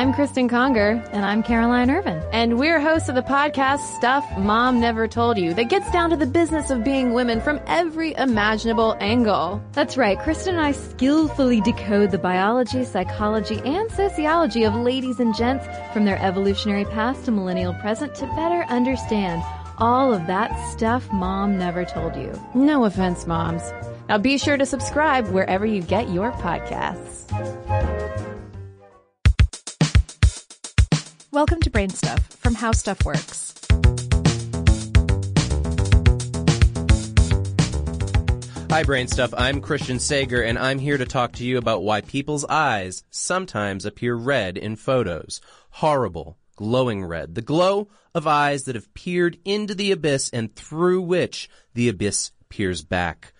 I'm Kristen Conger. And I'm Caroline Ervin. And we're hosts of the podcast Stuff Mom Never Told You that gets down to the business of being women from every imaginable angle. That's right. Kristen and I skillfully decode the biology, psychology, and sociology of ladies and gents from their evolutionary past to millennial present to better understand all of that stuff mom never told you. No offense, moms. Now be sure to subscribe wherever you get your podcasts. Welcome to Brain Stuff from How Stuff Works. Hi, Brain Stuff. I'm Christian Sager, and I'm here to talk to you about why people's eyes sometimes appear red in photos. Horrible, glowing red. The glow of eyes that have peered into the abyss and through which the abyss peers back.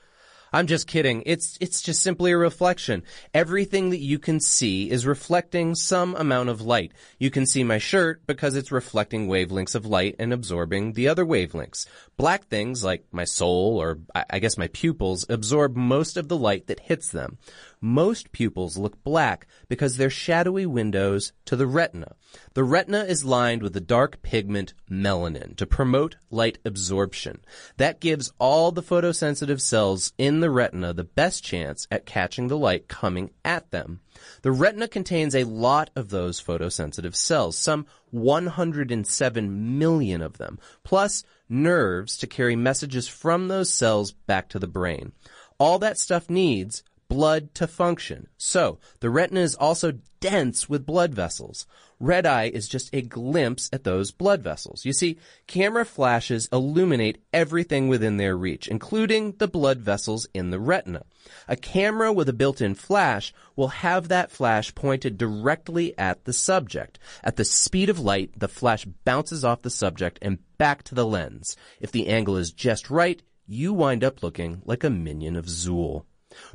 I'm just kidding. It's, it's just simply a reflection. Everything that you can see is reflecting some amount of light. You can see my shirt because it's reflecting wavelengths of light and absorbing the other wavelengths. Black things like my soul or I guess my pupils absorb most of the light that hits them. Most pupils look black because they're shadowy windows to the retina. The retina is lined with the dark pigment melanin to promote light absorption. That gives all the photosensitive cells in the retina the best chance at catching the light coming at them. The retina contains a lot of those photosensitive cells, some 107 million of them, plus nerves to carry messages from those cells back to the brain. All that stuff needs blood to function. So, the retina is also dense with blood vessels. Red eye is just a glimpse at those blood vessels. You see, camera flashes illuminate everything within their reach, including the blood vessels in the retina. A camera with a built-in flash will have that flash pointed directly at the subject. At the speed of light, the flash bounces off the subject and back to the lens. If the angle is just right, you wind up looking like a minion of Zuul.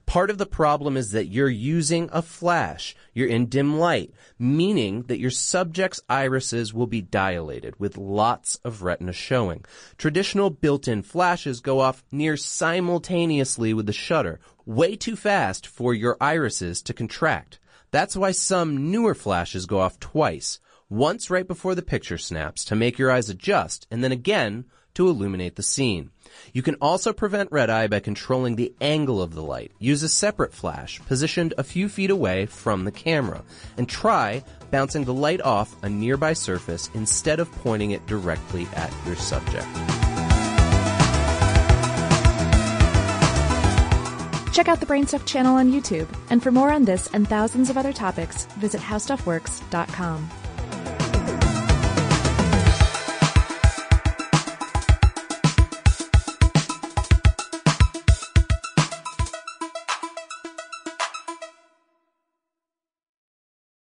Part of the problem is that you're using a flash. You're in dim light, meaning that your subject's irises will be dilated with lots of retina showing. Traditional built-in flashes go off near simultaneously with the shutter, way too fast for your irises to contract. That's why some newer flashes go off twice. Once right before the picture snaps to make your eyes adjust, and then again to illuminate the scene. You can also prevent red eye by controlling the angle of the light. Use a separate flash positioned a few feet away from the camera and try bouncing the light off a nearby surface instead of pointing it directly at your subject. Check out the Brainstuff channel on YouTube, and for more on this and thousands of other topics, visit howstuffworks.com.